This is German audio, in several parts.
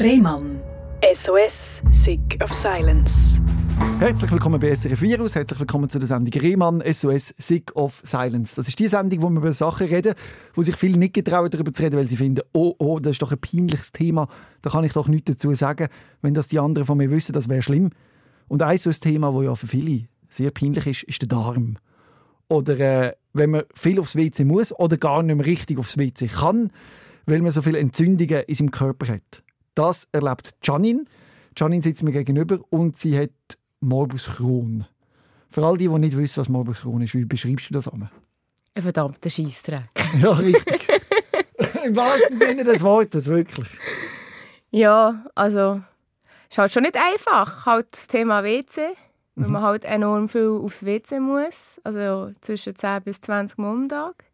Rehmann. SOS, Sick of Silence. Herzlich willkommen bei SRF Virus, herzlich willkommen zu der Sendung Rehmann SOS Sick of Silence. Das ist die Sendung, wo wir über Sachen reden, wo sich viele nicht getrauen, darüber zu reden, weil sie finden, oh, oh, das ist doch ein peinliches Thema, da kann ich doch nichts dazu sagen. Wenn das die anderen von mir wissen, das wäre schlimm. Und ein so ein Thema, das ja für viele sehr peinlich ist, ist der Darm. Oder äh, wenn man viel aufs WC muss oder gar nicht mehr richtig aufs WC kann, weil man so viele Entzündungen in seinem Körper hat. Das erlebt Janine. Janine sitzt mir gegenüber und sie hat Morbus Crohn. Für all die, die nicht wissen, was Morbus Crohn ist, wie beschreibst du das einmal? Ein verdammter Scheissdreck. Ja, richtig. Im wahrsten Sinne des Wortes, wirklich. Ja, also es ist halt schon nicht einfach, halt das Thema WC, mhm. weil man halt enorm viel aufs WC muss, also zwischen 10 bis 20 Mal am Tag.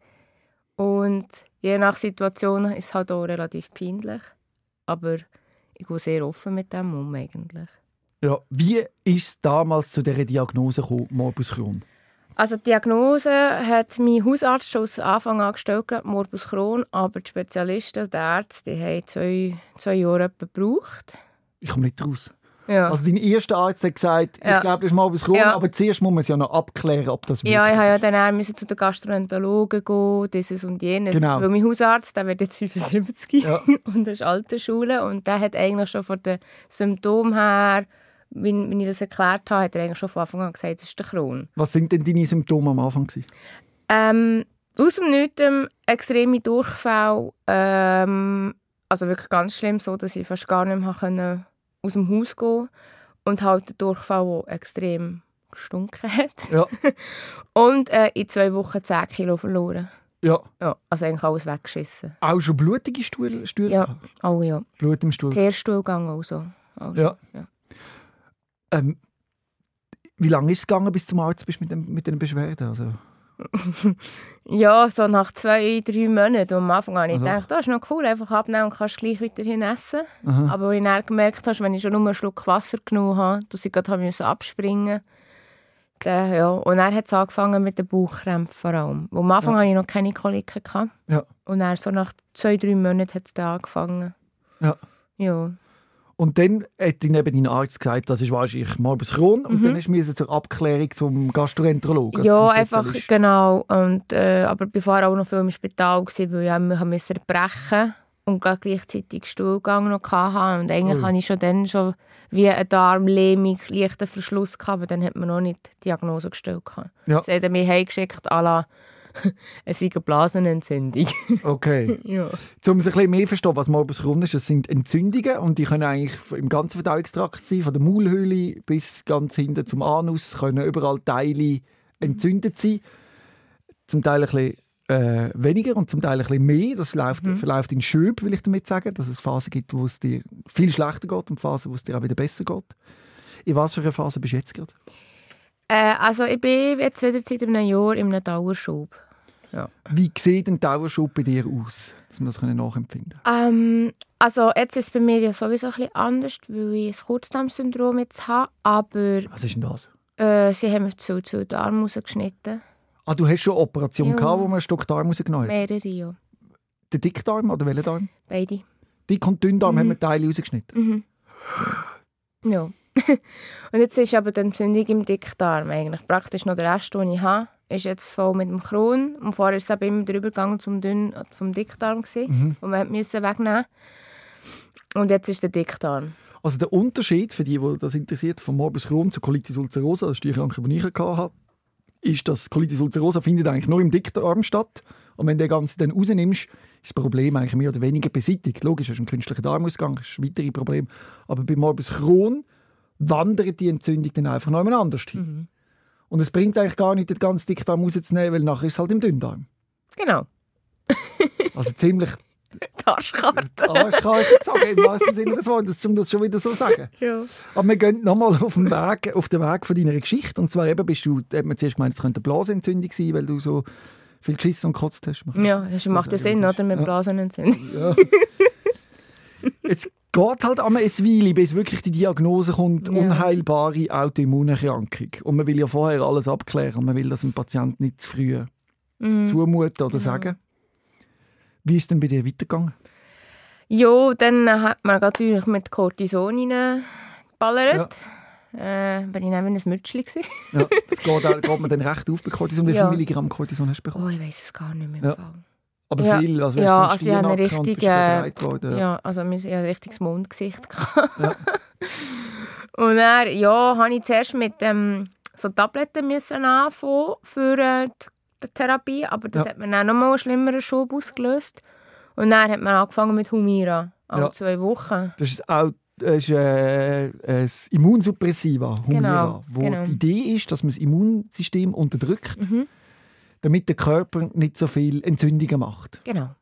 Und je nach Situation ist es halt auch relativ peinlich, aber ich gehe sehr offen mit dem um eigentlich. Ja, wie ist es damals zu dieser Diagnose gekommen, Morbus Crohn? Also die Diagnose hat mein Hausarzt schon von Anfang an gestellt, Morbus Crohn, aber die Spezialisten, die Ärzte, die haben zwei, zwei Jahre gebraucht. Ich komme nicht raus. Ja. Also dein erster Arzt hat gesagt, ja. ich glaube, das ist Morbus Crohn, ja. aber zuerst muss man es ja noch abklären, ob das wirklich Ja, ich musste ja dann auch zu den Gastroenterologen gehen, dieses und jenes. Genau. Weil mein Hausarzt, der wird jetzt 75 ja. und ist alte Schule und der hat eigentlich schon von den Symptomen her wie, wie ich das erklärt habe, hat er eigentlich schon von Anfang an gesagt, es ist der Crohn. Was sind denn deine Symptome am Anfang? Ähm, aus dem Nichts extreme Durchfall. Ähm, also wirklich ganz schlimm, so dass ich fast gar nicht mehr können aus dem Haus gehen Und halt der Durchfall, der extrem gestunken hat. Ja. Und äh, in zwei Wochen 10 Kilo verloren. Ja. ja. Also eigentlich alles weggeschissen. Auch schon blutige Stuhl? Stuhl ja, oh ja. Blut im Stuhl? Teerstuhlgang auch so. Also, ja. ja. Ähm, wie lange ist es gegangen, bis du zum Arzt bist mit, dem, mit den Beschwerden? Also? ja, so nach zwei, drei Monaten. Und am Anfang habe ich also. gedacht, das ist noch cool, einfach abnehmen und kannst gleich weiterhin essen. Aha. Aber als ich dann gemerkt habe, wenn ich schon nur einen Schluck Wasser genommen habe, dass ich gerade abspringen musste. ja. Und dann hat es angefangen mit den Bauchkrämpfen vor allem. Wo am Anfang ja. hatte ich noch keine Koliken. Gehabt. Ja. Und dann so nach zwei, drei Monaten hat es angefangen. Ja. Ja. Und dann hat dann eben dein Arzt gesagt, das ist wahrscheinlich Morbus Crohn. Und mhm. dann ist mir zur Abklärung zum Gastroenterologen. Ja, zum einfach, genau. Und, äh, aber ich war auch noch viel im Spital, gewesen, weil ich wir musste brechen und gleichzeitig Stuhlgang noch hatte. Und eigentlich oh. hatte ich schon dann schon wie eine Darmlähmung, leichten Verschluss gehabt, aber dann hat man noch nicht die Diagnose gestellt. Ja. Sie haben mich heimgeschickt, à la es ist eine Blasenentzündung. okay. ja. Um es ein bisschen mehr zu verstehen, was Morbus Crohn ist, es sind Entzündungen und die können eigentlich im ganzen Verdauungstrakt sein, von der Maulhöhle bis ganz hinten zum Anus, können überall Teile entzündet sein. Zum Teil ein bisschen äh, weniger und zum Teil ein bisschen mehr. Das läuft, mhm. verläuft in Schüben, will ich damit sagen, dass es Phasen gibt, wo es dir viel schlechter geht und Phasen, wo es dir auch wieder besser geht. In was für einer Phase bist du jetzt gerade? Äh, also ich bin jetzt wieder seit einem Jahr in einem Dauerschub. Ja. Wie sieht ein Dauerschub bei dir aus, dass wir das nachempfinden ähm, Also jetzt ist es bei mir ja sowieso ein bisschen anders, weil ich ein Kurzdarmsyndrom jetzt habe, aber... Was ist denn das? Äh, sie haben mir zu, zu Darm rausgeschnitten. Ah, du hast schon eine Operation ja. gehabt, wo man ein Stück Darm rausgenommen hat? Mehrere, ja. Der Dickdarm oder welcher Darm? Beide. Dick- und Dünndarm mhm. haben wir Teile rausgeschnitten? Mhm. Ja. und jetzt ist aber die Entzündung im Dickdarm eigentlich praktisch noch der Rest, den ich habe, ist jetzt voll mit dem Crohn. Und vorher ist es immer der Übergang zum Dünn vom Dickdarm, mhm. wir müssen wegnehmen Und jetzt ist der Dickdarm. Also der Unterschied, für die, die das interessiert, von Morbus Crohn zu Colitis ulcerosa, das ist die Krankheit, die ich hatte, ist, dass Colitis ulcerosa findet eigentlich nur im Dickdarm statt. Und wenn du den Ganzen dann rausnimmst, ist das Problem eigentlich mehr oder weniger beseitigt. Logisch, hast du einen künstlichen Darmausgang, das ist ein weiteres Problem. Aber bei Morbus Crohn wandert die Entzündung dann einfach noch anders hin. Mhm. Und es bringt eigentlich gar nicht, den ganzen Dickdarm rauszunehmen, weil nachher ist es halt im Dünndarm. Genau. also ziemlich... Die Arschkarte. Arschkarte sagen, im wahrsten Sinne des Wortes, um das schon wieder so zu sagen. Ja. Aber wir gehen nochmal auf, den Weg, auf den Weg von deiner Geschichte. Und zwar eben bist du, hat man zuerst gemeint, es könnte eine Blasenentzündung sein, weil du so viel geschissen und gekotzt hast. Ja, das macht ja Sinn, oder? Mit. Blasenentzündung. Ja. Jetzt geht halt einmal ein Weile, bis wirklich die Diagnose kommt, ja. unheilbare Autoimmunerkrankung. Und man will ja vorher alles abklären. Man will das dem Patienten nicht zu früh mm. zumuten oder genau. sagen. Wie ist denn bei dir weitergegangen? Ja, dann hat man natürlich mit Cortison reingeballert. Ja. Äh, bin ich wie ein Mütschli gewesen. ja, das geht, auch, geht man dann recht auf bei Cortison. Wie Ja. viel Milligramm Cortison hast du bekommen? Oh, ich weiß es gar nicht mehr im Ja. Fall. Aber Ja. viel, also Ja, also ich habe sonst eine Stier und bist richtige- bereit worden. Ja, also wir hatten ein richtiges Mondgesicht. gehabt. Ja. Und dann, ja, habe ich zuerst mit ähm, so Tabletten müssen anfangen für äh, die die Therapie, aber das Ja. hat mir dann nochmal einen schlimmeren Schub ausgelöst. Und dann hat man angefangen mit Humira, alle Ja. zwei Wochen. Das ist auch das ist, äh, ein Immunsuppressiva, Humira, Genau, wo genau. die Idee ist, dass man das Immunsystem unterdrückt, Mhm. Damit der Körper nicht so viel Entzündungen macht. Genau.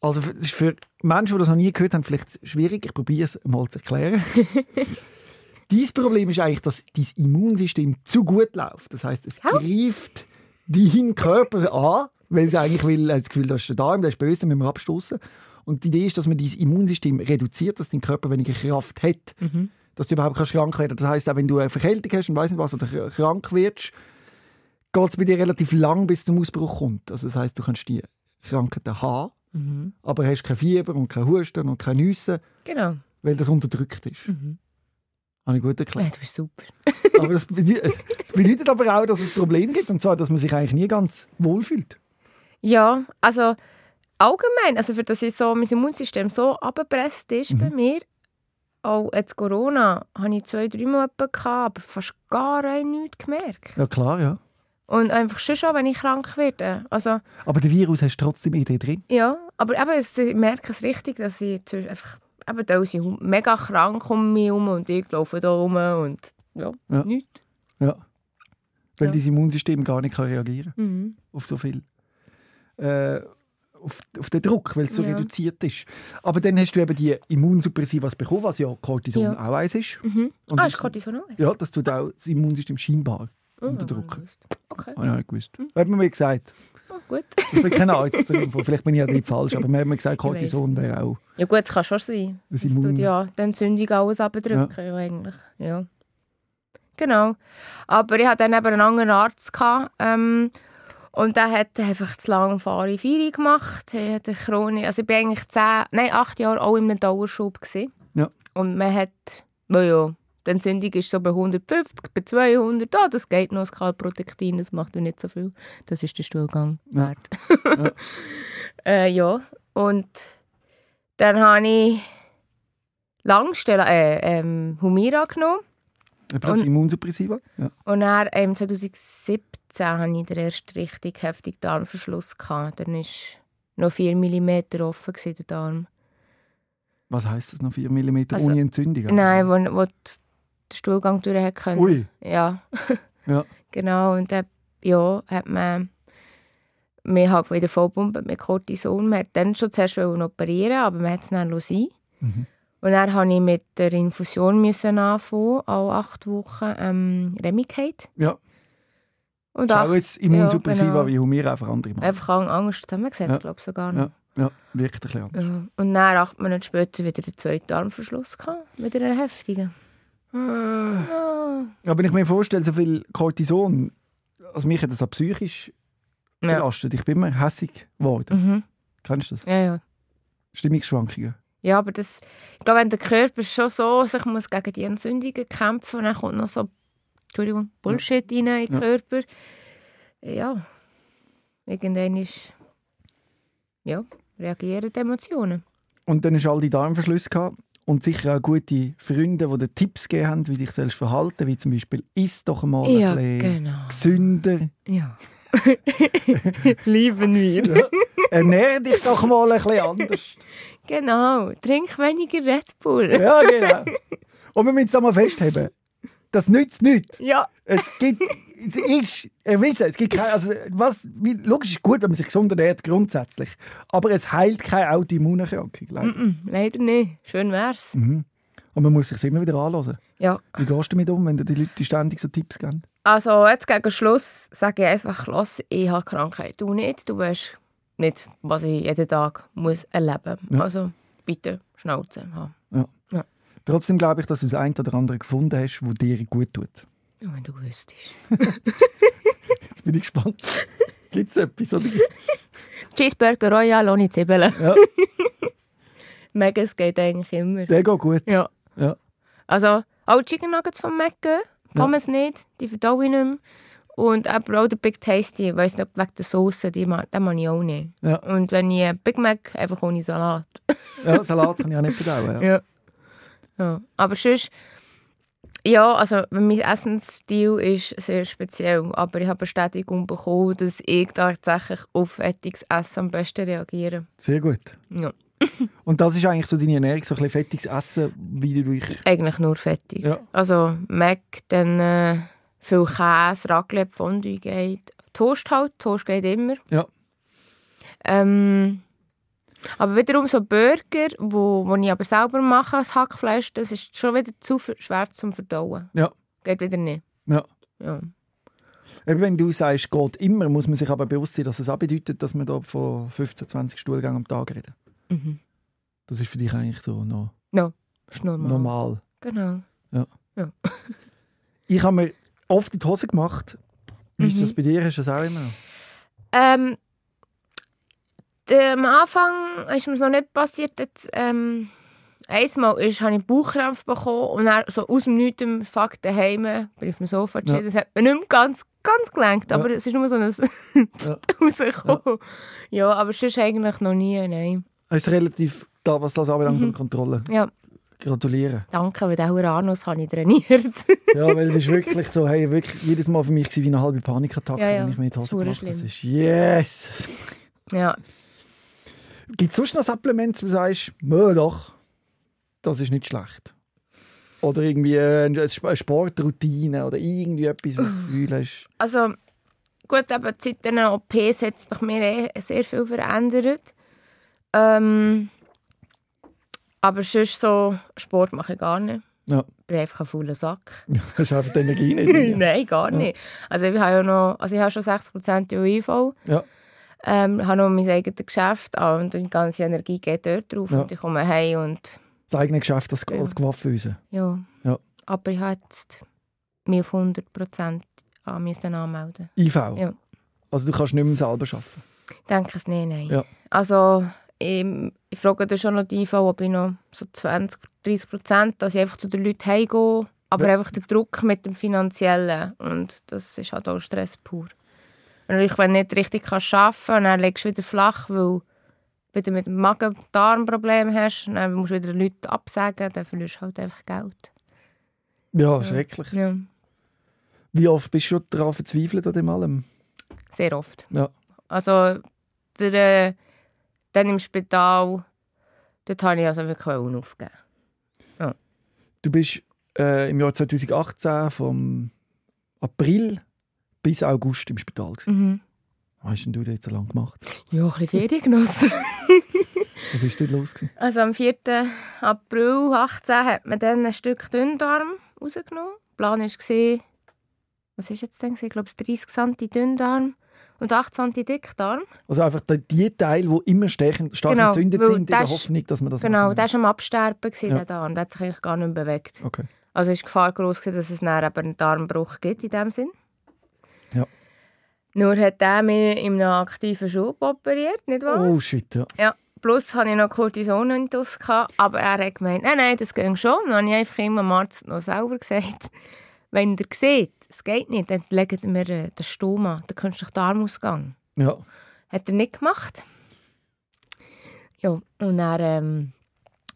Also für, für Menschen, die das noch nie gehört haben, vielleicht schwierig. Ich probiere es mal zu erklären. Dein Problem ist eigentlich, dass dein Immunsystem zu gut läuft. Das heißt, es Ja. greift deinen Körper an, weil es eigentlich will, das Gefühl, das ist der Darm, der ist böse, den müssen wir abstoßen. Und die Idee ist, dass man dein Immunsystem reduziert, dass dein Körper weniger Kraft hat, Mhm. dass du überhaupt kannst krank werden. Das heißt, auch wenn du eine Verkältung hast und weiss nicht was oder krank wirst, geht es bei dir relativ lang, bis zum Ausbruch kommt. Also das heißt, du kannst die Krankheiten haben, Mhm. aber hast kein Fieber und kein Husten und kein Nüssen, Genau. weil das unterdrückt ist. Mhm. Habe ich gut Ja, erklärt. du bist super. aber das bedeutet, das bedeutet aber auch, dass es ein Problem gibt, und zwar, dass man sich eigentlich nie ganz wohlfühlt. Ja, also allgemein, also für das ich so, mein Immunsystem so abgepresst ist Mhm. bei mir, auch jetzt Corona, habe ich zwei, drei Mal gehabt, aber fast gar nichts gemerkt. Ja, klar, ja. Und einfach schon schon, wenn ich krank werde. Also, Aber den Virus hast du trotzdem in dir drin. ja, aber eben, es- ich merke es richtig, dass ich einfach, eben, da sind mega krank um mich herum und ich laufe da rum und ja, Ja. nichts. Ja. Weil Ja. dein Immunsystem gar nicht kann reagieren Mhm. auf so viel. Äh, auf, auf den Druck, weil es so Ja. reduziert ist. Aber dann hast du eben die Immunsuppressivas bekommen, was ja Cortison Ja. auch eins ist. Mhm. Ah, ist Cortison auch? Ja, das tut auch das Immunsystem scheinbar Oh, unterdrücken. Okay, Habe ich auch nicht gewusst. Hat man mir gesagt. oh, gut. Ich bin kein Arzt, vielleicht bin ich ja nicht falsch, aber man hat mir gesagt, Cortison wäre auch Ja gut, das kann schon sein. das Das Immun... tut ja die Entzündung alles abdrücken, ja. eigentlich. Ja. Genau. Aber ich hatte dann eben einen anderen Arzt. Gehabt, ähm, und der hat einfach zu lange Fahre Feiri gemacht. Er hat eine Chronik, also ich war eigentlich zehn, nein, acht Jahre auch in einem Dauerschub. Gewesen. Ja. Und man hat, na ja, die Entzündung ist so bei 150, bei 200, ah, das geht noch, das Kalprotektin, das macht ja nicht so viel. Das ist der Stuhlgang Ja. wert. äh, ja, und dann habe ich Langstelle, äh, ähm, Humira genommen. Aber das Und- Immunsuppressiva? Ja. Und dann, ähm, 2017 hatte ich den ersten richtig heftigen Darmverschluss. Gehabt. Dann war noch 4 mm offen, gewesen, der Darm. Was heisst das noch 4 mm Also- ohne Entzündung? Nein, wo, wo der Stuhlgang durch können. Ui, Ja. Ja. Genau, und dann ja, hat man mich halt wieder vollpumpt mit Cortison. Man hat dann schon zuerst operieren, aber man hat es dann sein. Mhm. Und dann musste ich mit der Infusion müssen anfangen, alle acht Wochen ähm, Remicade. ja. Und acht, jetzt Immunsuppressiva genau. wie Humira einfach andere machen. einfach an- anders zusammengesetzt, Ja. glaube ich sogar noch. Ja, ja, wirkt ein bisschen anders. Ja. Und dann, acht Monate später, wieder der zweite Darmverschluss gehabt. Wieder einen heftigen. Äh. Aber wenn ich mir vorstelle, so viel Cortison, also mich hat das auch psychisch Ja. belastet. Ich bin immer hässig geworden. Mhm. Kennst du das? ja, ja. Stimmungsschwankungen. Ja, aber das, ich glaube, wenn der Körper schon so sich muss gegen die Entzündungen kämpfen dann kommt noch so Entschuldigung, Bullshit rein in den Ja. Körper. Ja, irgendwann ist ja, reagieren die Emotionen. Und dann du all die Darmverschlüsse gehabt. Und sicher auch gute Freunde, die dir Tipps gegeben haben, wie dich selbst verhalten, wie zum Beispiel «Iss doch mal Ja, ein bisschen genau. gesünder, Ja. Lieben wir. ja. ernähr dich doch mal ein bisschen anders». Genau, trink weniger Red Bull. Ja, genau. Und wir müssen es auch mal festhalten. Das nützt nichts. Ja, Es gibt, es ist, er will es gibt keine, also was, logisch ist gut, wenn man sich gesund ernährt, grundsätzlich. Aber es heilt keine Autoimmunerkrankung, leider. mm, leider nicht. Schön wär's. Mhm. Und man muss sich immer wieder anhören. Ja. Wie gehst du damit um, wenn dir die Leute ständig so Tipps geben? Also jetzt gegen Schluss sage ich einfach, los, ich habe Krankheit. Du nicht, du weißt nicht, was ich jeden Tag muss erleben muss. Ja. Also bitte Schnauze haben. Trotzdem glaube ich, dass du das ein oder andere gefunden hast, wo dir gut tut. Ja, wenn du wüsstest. Jetzt bin ich gespannt. Gibt es etwas? Oder? Cheeseburger Royal ohne Zwiebeln. Ja. Megas geht eigentlich immer. Der geht gut. Ja. Ja. Also, auch Chicken Nuggets vom Mac gehen. Pommes nicht, die verdaue ich nicht mehr. Und aber auch der Big Tasty, ich weiss nicht, wegen der Soße, die ma- den mag ich auch nicht. Ja. Und wenn ich Big Mac, einfach ohne Salat. Ja, Salat kann ich auch nicht verdauen. Ja. Ja. ja. Aber sonst, ja, also mein Essensstil ist sehr speziell, aber ich habe Bestätigung bekommen, dass ich tatsächlich auf fettiges Essen am besten reagiere. Sehr gut. Ja. Und das ist eigentlich so deine Ernährung, so ein bisschen fettiges Essen, wie du durch... Eigentlich nur fettig. Ja. Also Mac, dann äh, viel Käse, Raclette, Fondue geht. Toast halt, Toast geht immer. Ja. Ähm, aber wiederum so Burger, wo, wo ich aber selber mache, das Hackfleisch, das ist schon wieder zu schwer zum Verdauen. Ja. Geht wieder nicht. Ja. Ja. Eben, wenn du sagst, geht immer, muss man sich aber bewusst sein, dass es auch bedeutet, dass wir da von 15, 20 Stuhlgängen am Tag reden. Mhm. Das ist für dich eigentlich so noch Ist normal. normal. Genau. Ich habe mir oft in die Hose gemacht. Wie ist Mhm. das bei dir? Hast du das auch immer noch? Ähm, der, am Anfang ist mir so nicht passiert. Jetzt, ähm, einmal ist, habe ich Bauchkrampf bekommen und dann so aus dem Nichts Fakt daheim bin ich auf dem Sofa Ja. ja. Das hat mir nicht mehr ganz, ganz gelenkt, Ja. aber es ist nur so ein Ja. rausgekommen. Ja. aber sonst eigentlich noch nie, nein. Es ist relativ, da, was das anbelangt, Mhm. Kontrolle. Ja, Gratulieren. danke, weil den Uranus habe ich trainiert. Ja, weil es ist wirklich so, hey, wirklich jedes Mal für mich gewesen wie eine halbe Panikattacke, Ja, ja. wenn ich mir die Hose gemacht habe. Das schlimm. ist yes! ja, Gibt es sonst noch Supplements, wo du sagst, «Mö, doch, das ist nicht schlecht? Oder irgendwie eine Sp- eine Sportroutine oder irgendwie etwas, was du das Gefühl hast. also gut, aber seit den OPs hat sich bei mir eh sehr viel verändert. Ähm, aber sonst so Sport mache ich gar nicht. Ja. Ich bin einfach ein fauler Sack. Hast du einfach die Energie nicht. Nein, gar Ja. nicht. Also ich habe ja noch, also ich habe schon 60% UIV. Ja. Ähm, habe noch mein eigenes Geschäft an und die ganze Energie geht dort drauf Ja. und ich komme heim und Das eigene Geschäft als, Ja. als Gewaffenhäuser. ja. Ja. Aber ich habe jetzt mich auf 100% an müssen anmelden. IV. Ja. Also du kannst nicht mehr selber arbeiten. Ich denke es nicht, nein. Ja. Also ich, ich frage dann schon noch die IV, ob ich noch so 20, 30 Prozent, dass ich einfach zu den Leuten heimgehe, aber Ja. einfach der Druck mit dem Finanziellen und das ist halt auch Stress pur. Wenn du nicht richtig kannst arbeiten kannst, dann legst du wieder flach, weil wenn du mit dem Magen-Darm-Problem hast, dann musst du wieder den Leuten absagen, dann verlierst du halt einfach Geld. Ja, schrecklich. Ja, Wie oft bist du schon daran verzweifelt an dem allem? sehr oft. Ja. Also der, äh, dann im Spital, dort habe ich also wirklich aufgegeben. Du bist äh, im Jahr 2018 vom April bis August im Spital. Mhm. Was hast denn du dort so lange gemacht? Ja, ein bisschen Feriengenoss. Was ist dort los? Gewesen? Also am 4. April 18 hat man dann ein Stück Dünndarm rausgenommen. Der Plan war, was ist jetzt denn? Ich glaube, 30 cm Dünndarm und 8 cm Dickdarm. Also einfach die, die Teile, die immer stark, stark Genau, entzündet sind, in der das- Hoffnung, dass man das Genau, nachher- der war am Absterben, Ja. der Darm. Der hat sich eigentlich gar nicht mehr bewegt. Okay. Also ist die Gefahr groß, dass es dann eben einen Darmbruch gibt in dem Sinn. Ja. Nur hat er mich in einem aktiven Schub operiert, nicht wahr? Oh shit, ja. Ja, plus hatte ich noch Cortison in Tuss, aber er hat gemeint, nein, nein, das geht schon. Dann habe ich einfach immer dem Arzt noch selber gesagt, wenn ihr seht, es geht nicht, dann legt mir äh, den Stoma, den künstlichen Darmausgang. ja. Hat er nicht gemacht. Ja, und dann ähm,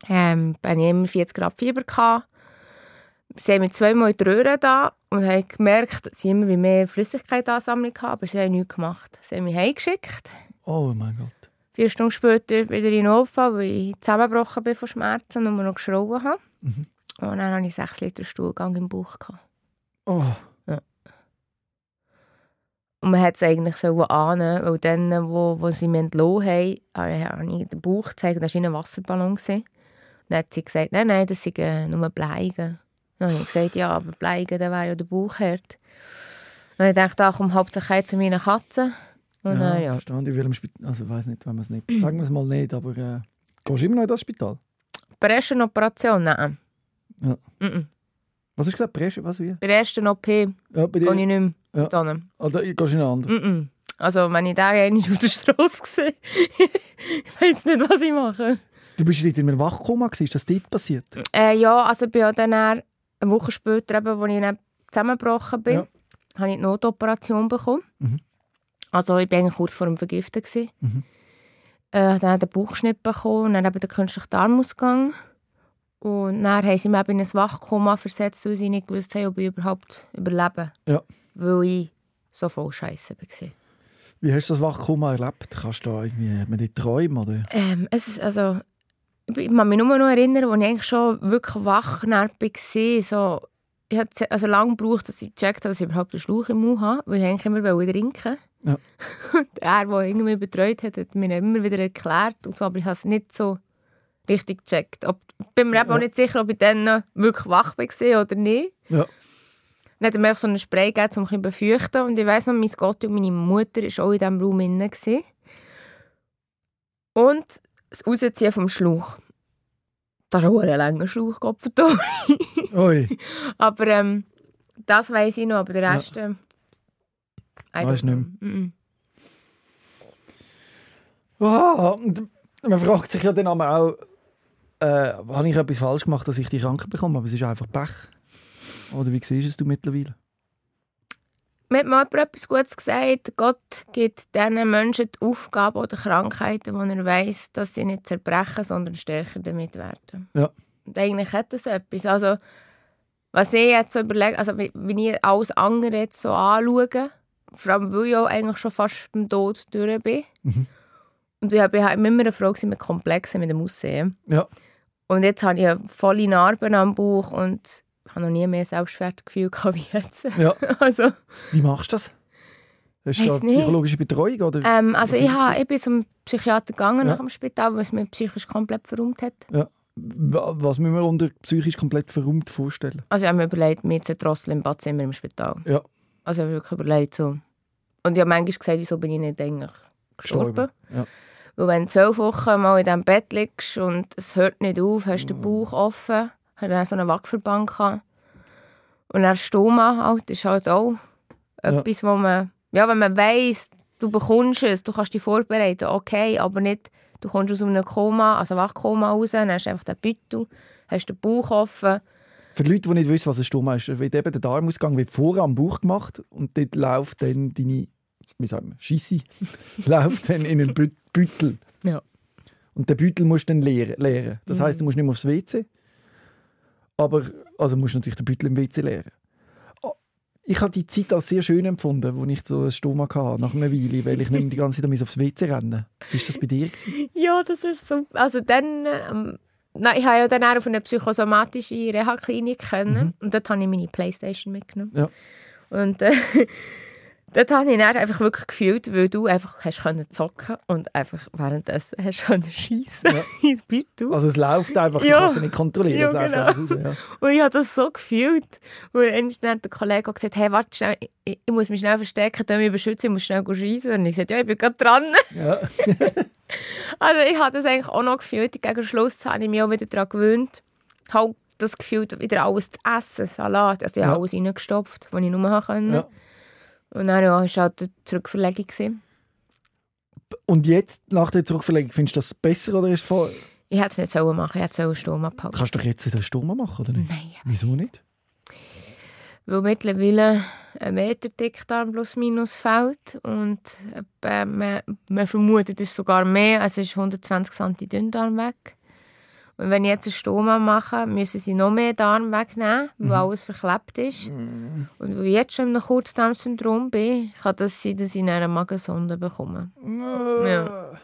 ähm, bin ich immer 40 Grad Fieber. Gehabt. Sie haben mir zweimal in die Röhre da und haben gemerkt, dass ich immer wie mehr Flüssigkeitansammlung habe, aber sie haben nichts gemacht. Sie haben mich heimgeschickt. Oh mein Gott. Vier Stunden später wieder in den Notfall, weil ich zusammengebrochen bin von Schmerzen und nur noch geschrauen habe. Mhm. Und dann hatte ich 6 Liter Stuhlgang im Bauch. Gehabt. Oh. Und man hat es eigentlich so ahnen, weil dann, wo, wo sie mich entlassen haben, habe habe ich den Bauch gezeigt, das war wie ein Wasserballon. gewesen. Dann hat sie gesagt, nein, nein, das sind äh, nur Bleigen. Dann habe ich gesagt, ja, aber Bleigen, dann wäre ja der Bauchherd. Dann habe ich gedacht, ach, komm hauptsächlich zu meinen Katzen. Und ja, dann, ja. verstehe. Ich will im Spital, also ich weiß nicht, wenn man es nicht, sagen wir es mal nicht, aber äh, gehst du immer noch in das Spital? Bei der ersten Operation, nein. Ja. Mhm. Was hast du gesagt? Presche, was wie? Bei der ersten OP gehe Ja, bei ich dir? nicht mehr Ja. ja. Oder gehst du in ein anderes? Mhm. Also, wenn ich den einmal auf der Straße sehe, ich weiß nicht, was ich mache. Du bist in einem Wachkoma, ist das dort passiert? Äh, ja, also ich bin ja dann eine Woche später, eben, als ich dann zusammengebrochen bin, Ja. habe ich die Notoperation bekommen. Mhm. Also ich war eigentlich kurz vor dem Vergiften. gewesen. Mhm. Äh, dann den Bauchschnitt bekommen, und dann eben den künstlichen Darmausgang. Und dann haben sie mich eben in ein Wachkoma versetzt, weil sie nicht gewusst haben, ob ich überhaupt überlebe. Ja. Weil ich so voll Scheiße war. Wie hast du das Wachkoma erlebt? Kannst du da irgendwie hat man träumen? Oder? Ähm, es ist also, ich kann mich nur noch erinnern, als ich eigentlich schon wirklich wach dann war. So, ich habe also lange gebraucht, dass ich gecheckt habe, dass ich überhaupt einen Schlauch im Mund habe, weil ich eigentlich immer wollte trinken Ja. Und er, der irgendwie betreut hat, hat mir immer wieder erklärt, und so, aber ich habe es nicht so richtig gecheckt. Ob, ich bin mir eben Ja. auch nicht sicher, ob ich dann wirklich wach war oder nicht. Ja. Dann hat er mir einfach so einen Spray gegeben, um ein bisschen zu befeuchten. Und ich weiss noch, mein Gott und meine Mutter war auch in diesem Raum drin. Und das Rausziehen vom Schlauch. Das ist auch ein langer Schlauch, verdammt. Ui, Aber ähm, das weiss ich noch, aber der Ja. Rest... I Weisst don't nicht. Mhm. Ah, und man fragt sich ja dann auch, äh, habe ich etwas falsch gemacht, dass ich die Krankheit bekomme? Aber es ist einfach Pech. Oder wie siehst du es mittlerweile? Mir hat mal jemand etwas Gutes gesagt. Gott gibt diesen Menschen die Aufgabe oder Krankheiten, wo er weiss, dass sie nicht zerbrechen, sondern stärker damit werden. Ja. Und eigentlich hat das etwas. Also, was ich jetzt so überlege, also wie ich alles andere jetzt so anschaue, vor allem weil ich auch eigentlich schon fast beim Tod durch bin. Mhm. Und ich war immer eine Frau mit Komplexen mit dem Aussehen. Ja. Und jetzt habe ich volle Narben am Bauch und habe noch nie mehr Selbstwertgefühl gehabt wie jetzt. Ja. Also, Wie machst du das? Hast du da psychologische Betreuung? Oder? Ähm, also ich, ha, ich bin zum Psychiater gegangen Ja. nach dem Spital, weil es mich psychisch komplett verrummt hat. Wa- Was müssen wir unter psychisch komplett verrummt vorstellen? Also ich habe mir überlegt, mir zu drosseln im Badzimmer im Spital. Ja. Also ich habe wirklich überlegt so. Und ich habe manchmal gesagt, wieso bin ich nicht eigentlich gestorben? Ja. Weil wenn du zwölf Wochen mal in diesem Bett liegst und es hört nicht auf, hast den Bauch offen, hat dann so einen Wachverband gehabt. Und dann Stoma halt, ist halt auch Ja. etwas, wo man, ja, wenn man weiss, du bekommst es, du kannst dich vorbereiten, okay, aber nicht, du kommst aus einem Koma, also Wachkoma raus, dann hast du einfach den Beutel, hast den Bauch offen. Für Leute, die nicht wissen, was ein Stoma ist, wird eben der Darmausgang wird vorher am Bauch gemacht und dort läuft dann deine, wie sagt man, Scheisse, läuft dann in einen Bü- Beutel. Ja. Und den Beutel musst du dann leeren. leeren. Das Mhm. heisst, du musst nicht mehr aufs WC, aber also musst du natürlich den Beutel im WC leeren. Ah, Ich habe die Zeit als sehr schön empfunden, wo ich so ein Stoma hatte, nach einer Weile, weil ich nicht die ganze Zeit aufs WC rennen. Ist das bei dir? Gewesen? Ja, das ist so. Also dann, ähm, nein, ich habe ja dann auch auf eine psychosomatische Reha-Klinik können und dort habe ich meine Playstation mitgenommen. Ja. Und äh, dort habe ich dann einfach wirklich gefühlt, weil du einfach hast können zocken und einfach währenddessen hast können schiessen Ja. Also es läuft einfach, du Ja. kannst es nicht kontrollieren, Ja, es läuft genau. einfach raus. Ja. Und ich habe das so gefühlt. Weil dann hat der Kollege auch gesagt, hey, warte schnell, ich, ich muss mich schnell verstecken, tu mich beschützen, ich muss schnell schiessen. Und ich gesagt, ja, ich bin gerade dran. Ja. Also ich habe das eigentlich auch noch gefühlt. Gegen Schluss habe ich mich auch wieder daran gewöhnt. Halt das Gefühl, wieder alles zu essen, Salat. Also ich habe Ja. alles reingestopft, was ich nur haben konnte. Ja. Und dann ja, war es halt die Zurückverlegung. gewesen. Und jetzt, nach der Zurückverlegung, findest du das besser oder ist vor... Ich hätte es nicht sollen machen, ich hätte es sollen Sturm abhalten. Kannst du doch jetzt wieder eine Stunde machen, oder nicht? Nein, Wieso nicht? weil mittlerweile ein Meter Dickdarm plus minus fällt und äh, man, man vermutet, es sogar mehr, also es ist 120 cm Dünndarm weg. Und wenn ich jetzt eine Stoma mache, müssen sie noch mehr Darm wegnehmen, weil alles verklebt ist. Und weil ich jetzt schon einem Kurzdarmsyndrom bin, kann das sein, dass ich eine Magensonde bekomme. Ja.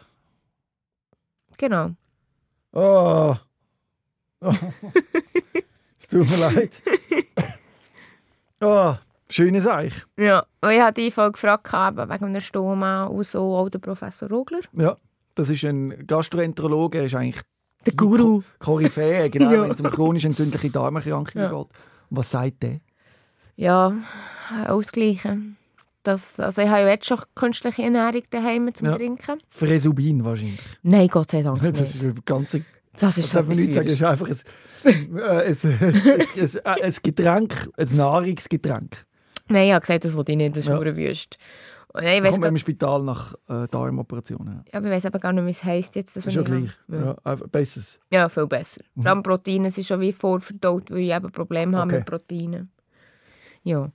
Genau. Oh. oh. es tut mir leid. Oh, schöne Sache. Ja. Und ich die Folge gefragt, wegen einer Stoma und so, auch der Professor Rogler. Ja, das ist ein Gastroenterologe, er ist eigentlich Der Guru. Koryphäe, genau, Ja. wenn es um chronisch entzündliche Darmerkrankungen Ja. geht. Was sagt der? Ja, ausgleichen. Das, also ich habe ja jetzt schon künstliche Ernährung daheim zum Ja. Trinken. Fresubin wahrscheinlich. Nein, Gott sei Dank Das nicht. ist ein ganze Das Das ist darf man nicht sagen, es ist einfach ein, äh, ein, ein, ein, ein Getränk, ein Nahrungsgetränk. Nein, ich habe gesagt, das wollte ich nicht, das ist Ja. ja. wüst. Nein, ich kommt man im Spital nach äh, Darmoperationen. Ja. aber ich weiß aber gar nicht, wie es heisst jetzt. Das Ist ja gleich. habe. Ja. Besseres. Ja, viel besser. Mhm. Vor allem Proteine sind schon wie vorverdaut, weil ich eben Probleme habe Okay. mit Proteinen. Ja.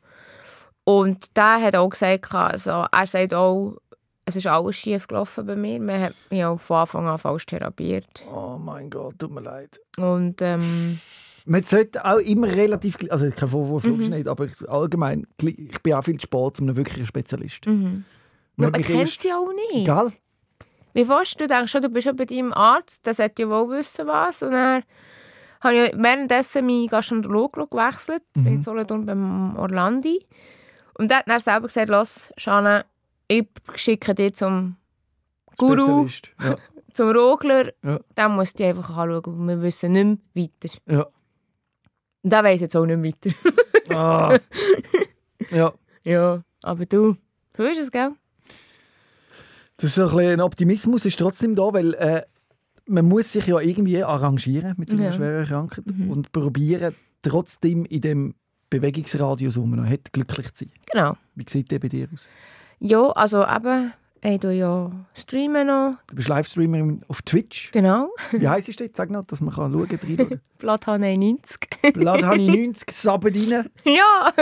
Und der hat auch gesagt, also, er sagt auch, es ist alles schief gelaufen bei mir. Man hat mich auch von Anfang an falsch therapiert. Oh mein Gott, tut mir leid. Und ähm, Man sollte auch immer relativ, also kein Vorwurf, Mhm. nicht, aber ich, allgemein, ich bin auch viel zu spät zu einem wirklichen Spezialist. mhm. Man man kennt erst- sie auch nicht. Egal. Wie fast, du denkst schon, du bist ja bei deinem Arzt, der sollte ja wohl wissen, was. Und dann habe ich währenddessen meinen Gastroenterologen gewechselt. Ich in Solothurn beim Orlandi. Und der hat dann selber gesagt, los, Shana, ich schicke dich zum Guru. Ja. zum Rogler. Ja. Den musst du einfach anschauen. Wir wissen nicht mehr weiter. Ja. Und der weiss jetzt auch nicht weiter. Ah. ja. ja, aber du, so ist es, gell? Das ist so ein, bisschen ein Optimismus ist trotzdem da, weil äh, man muss sich ja irgendwie arrangieren mit so einer Ja. schweren Krankheit Mhm. und probieren trotzdem in dem Bewegungsradius, den man noch hat, glücklich zu sein. Genau. Wie sieht der bei dir aus? Ja, also eben, ich tue ja streamen noch. Du bist Livestreamer auf Twitch. Genau. Wie heisst es jetzt? Sag noch, dass man kann schauen kann, Blathane 90. Lad habe ich 90 Saben rein. ja.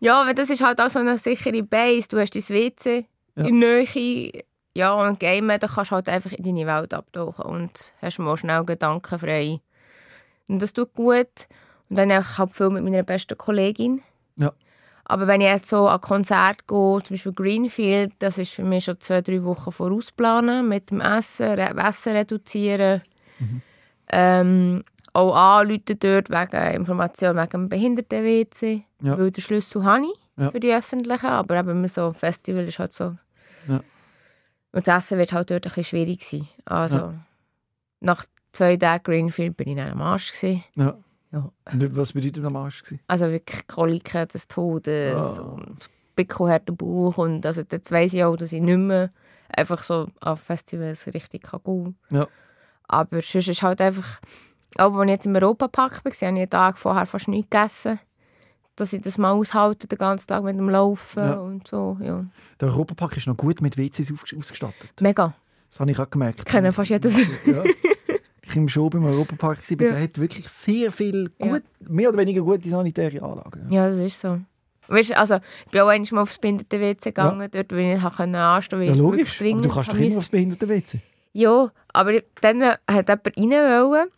ja, aber das ist halt auch so eine sichere Base. Du hast dein WC Ja. in Nähe. Ja, und Gamen, da kannst du halt einfach in deine Welt abtauchen und hast mal schnell gedankenfrei. Und das tut gut. Und dann auch halt viel mit meiner besten Kollegin. Ja. Aber wenn ich jetzt so an Konzert gehe, zum Beispiel Greenfield, das ist für mich schon zwei, drei Wochen vorausplanen, mit dem Essen, Essen reduzieren. Mhm. Ähm, auch anrufen dort wegen Informationen wegen dem Behinderten-WC. Ja. Weil den Schlüssel habe ich Ja. für die Öffentlichen, aber eben so ein Festival ist halt so. Ja. Und das Essen wird halt dort ein bisschen schwierig sein. Also, Ja. nach zwei Tagen Greenfield bin ich dann am Arsch. Gewesen. Ja. Ja. Was bedeutet am Arsch? gewesen? Also wirklich Koliken des Todes Ah. und pickelharter Bauch. Und also jetzt weiss ich auch, dass ich nicht mehr einfach so an Festivals richtig kann gehen kann. Ja. Aber sonst ist halt einfach... Auch als ich jetzt im Europapark war, habe ich einen Tag vorher fast nichts gegessen. Dass ich das mal aushalte, den ganzen Tag mit dem Laufen Ja. und so. Ja. Der Europapark ist noch gut mit WCs ausgestattet. Mega. Das habe ich auch gemerkt. Kennen fast jedes. Ja. Ich war schon beim Europapark, gewesen, Ja. der hat wirklich sehr viel Ja. gut, mehr oder weniger gute sanitäre Anlagen. Ja, das ist so. Weißt, du, also, ich bin auch einmal mal aufs Behinderte-WC gegangen, dort, wo ich anstehen konnte. Ja, logisch. Aber du kannst doch immer aufs Behinderten-WC. Ja, aber dann hat jemand rein wollen.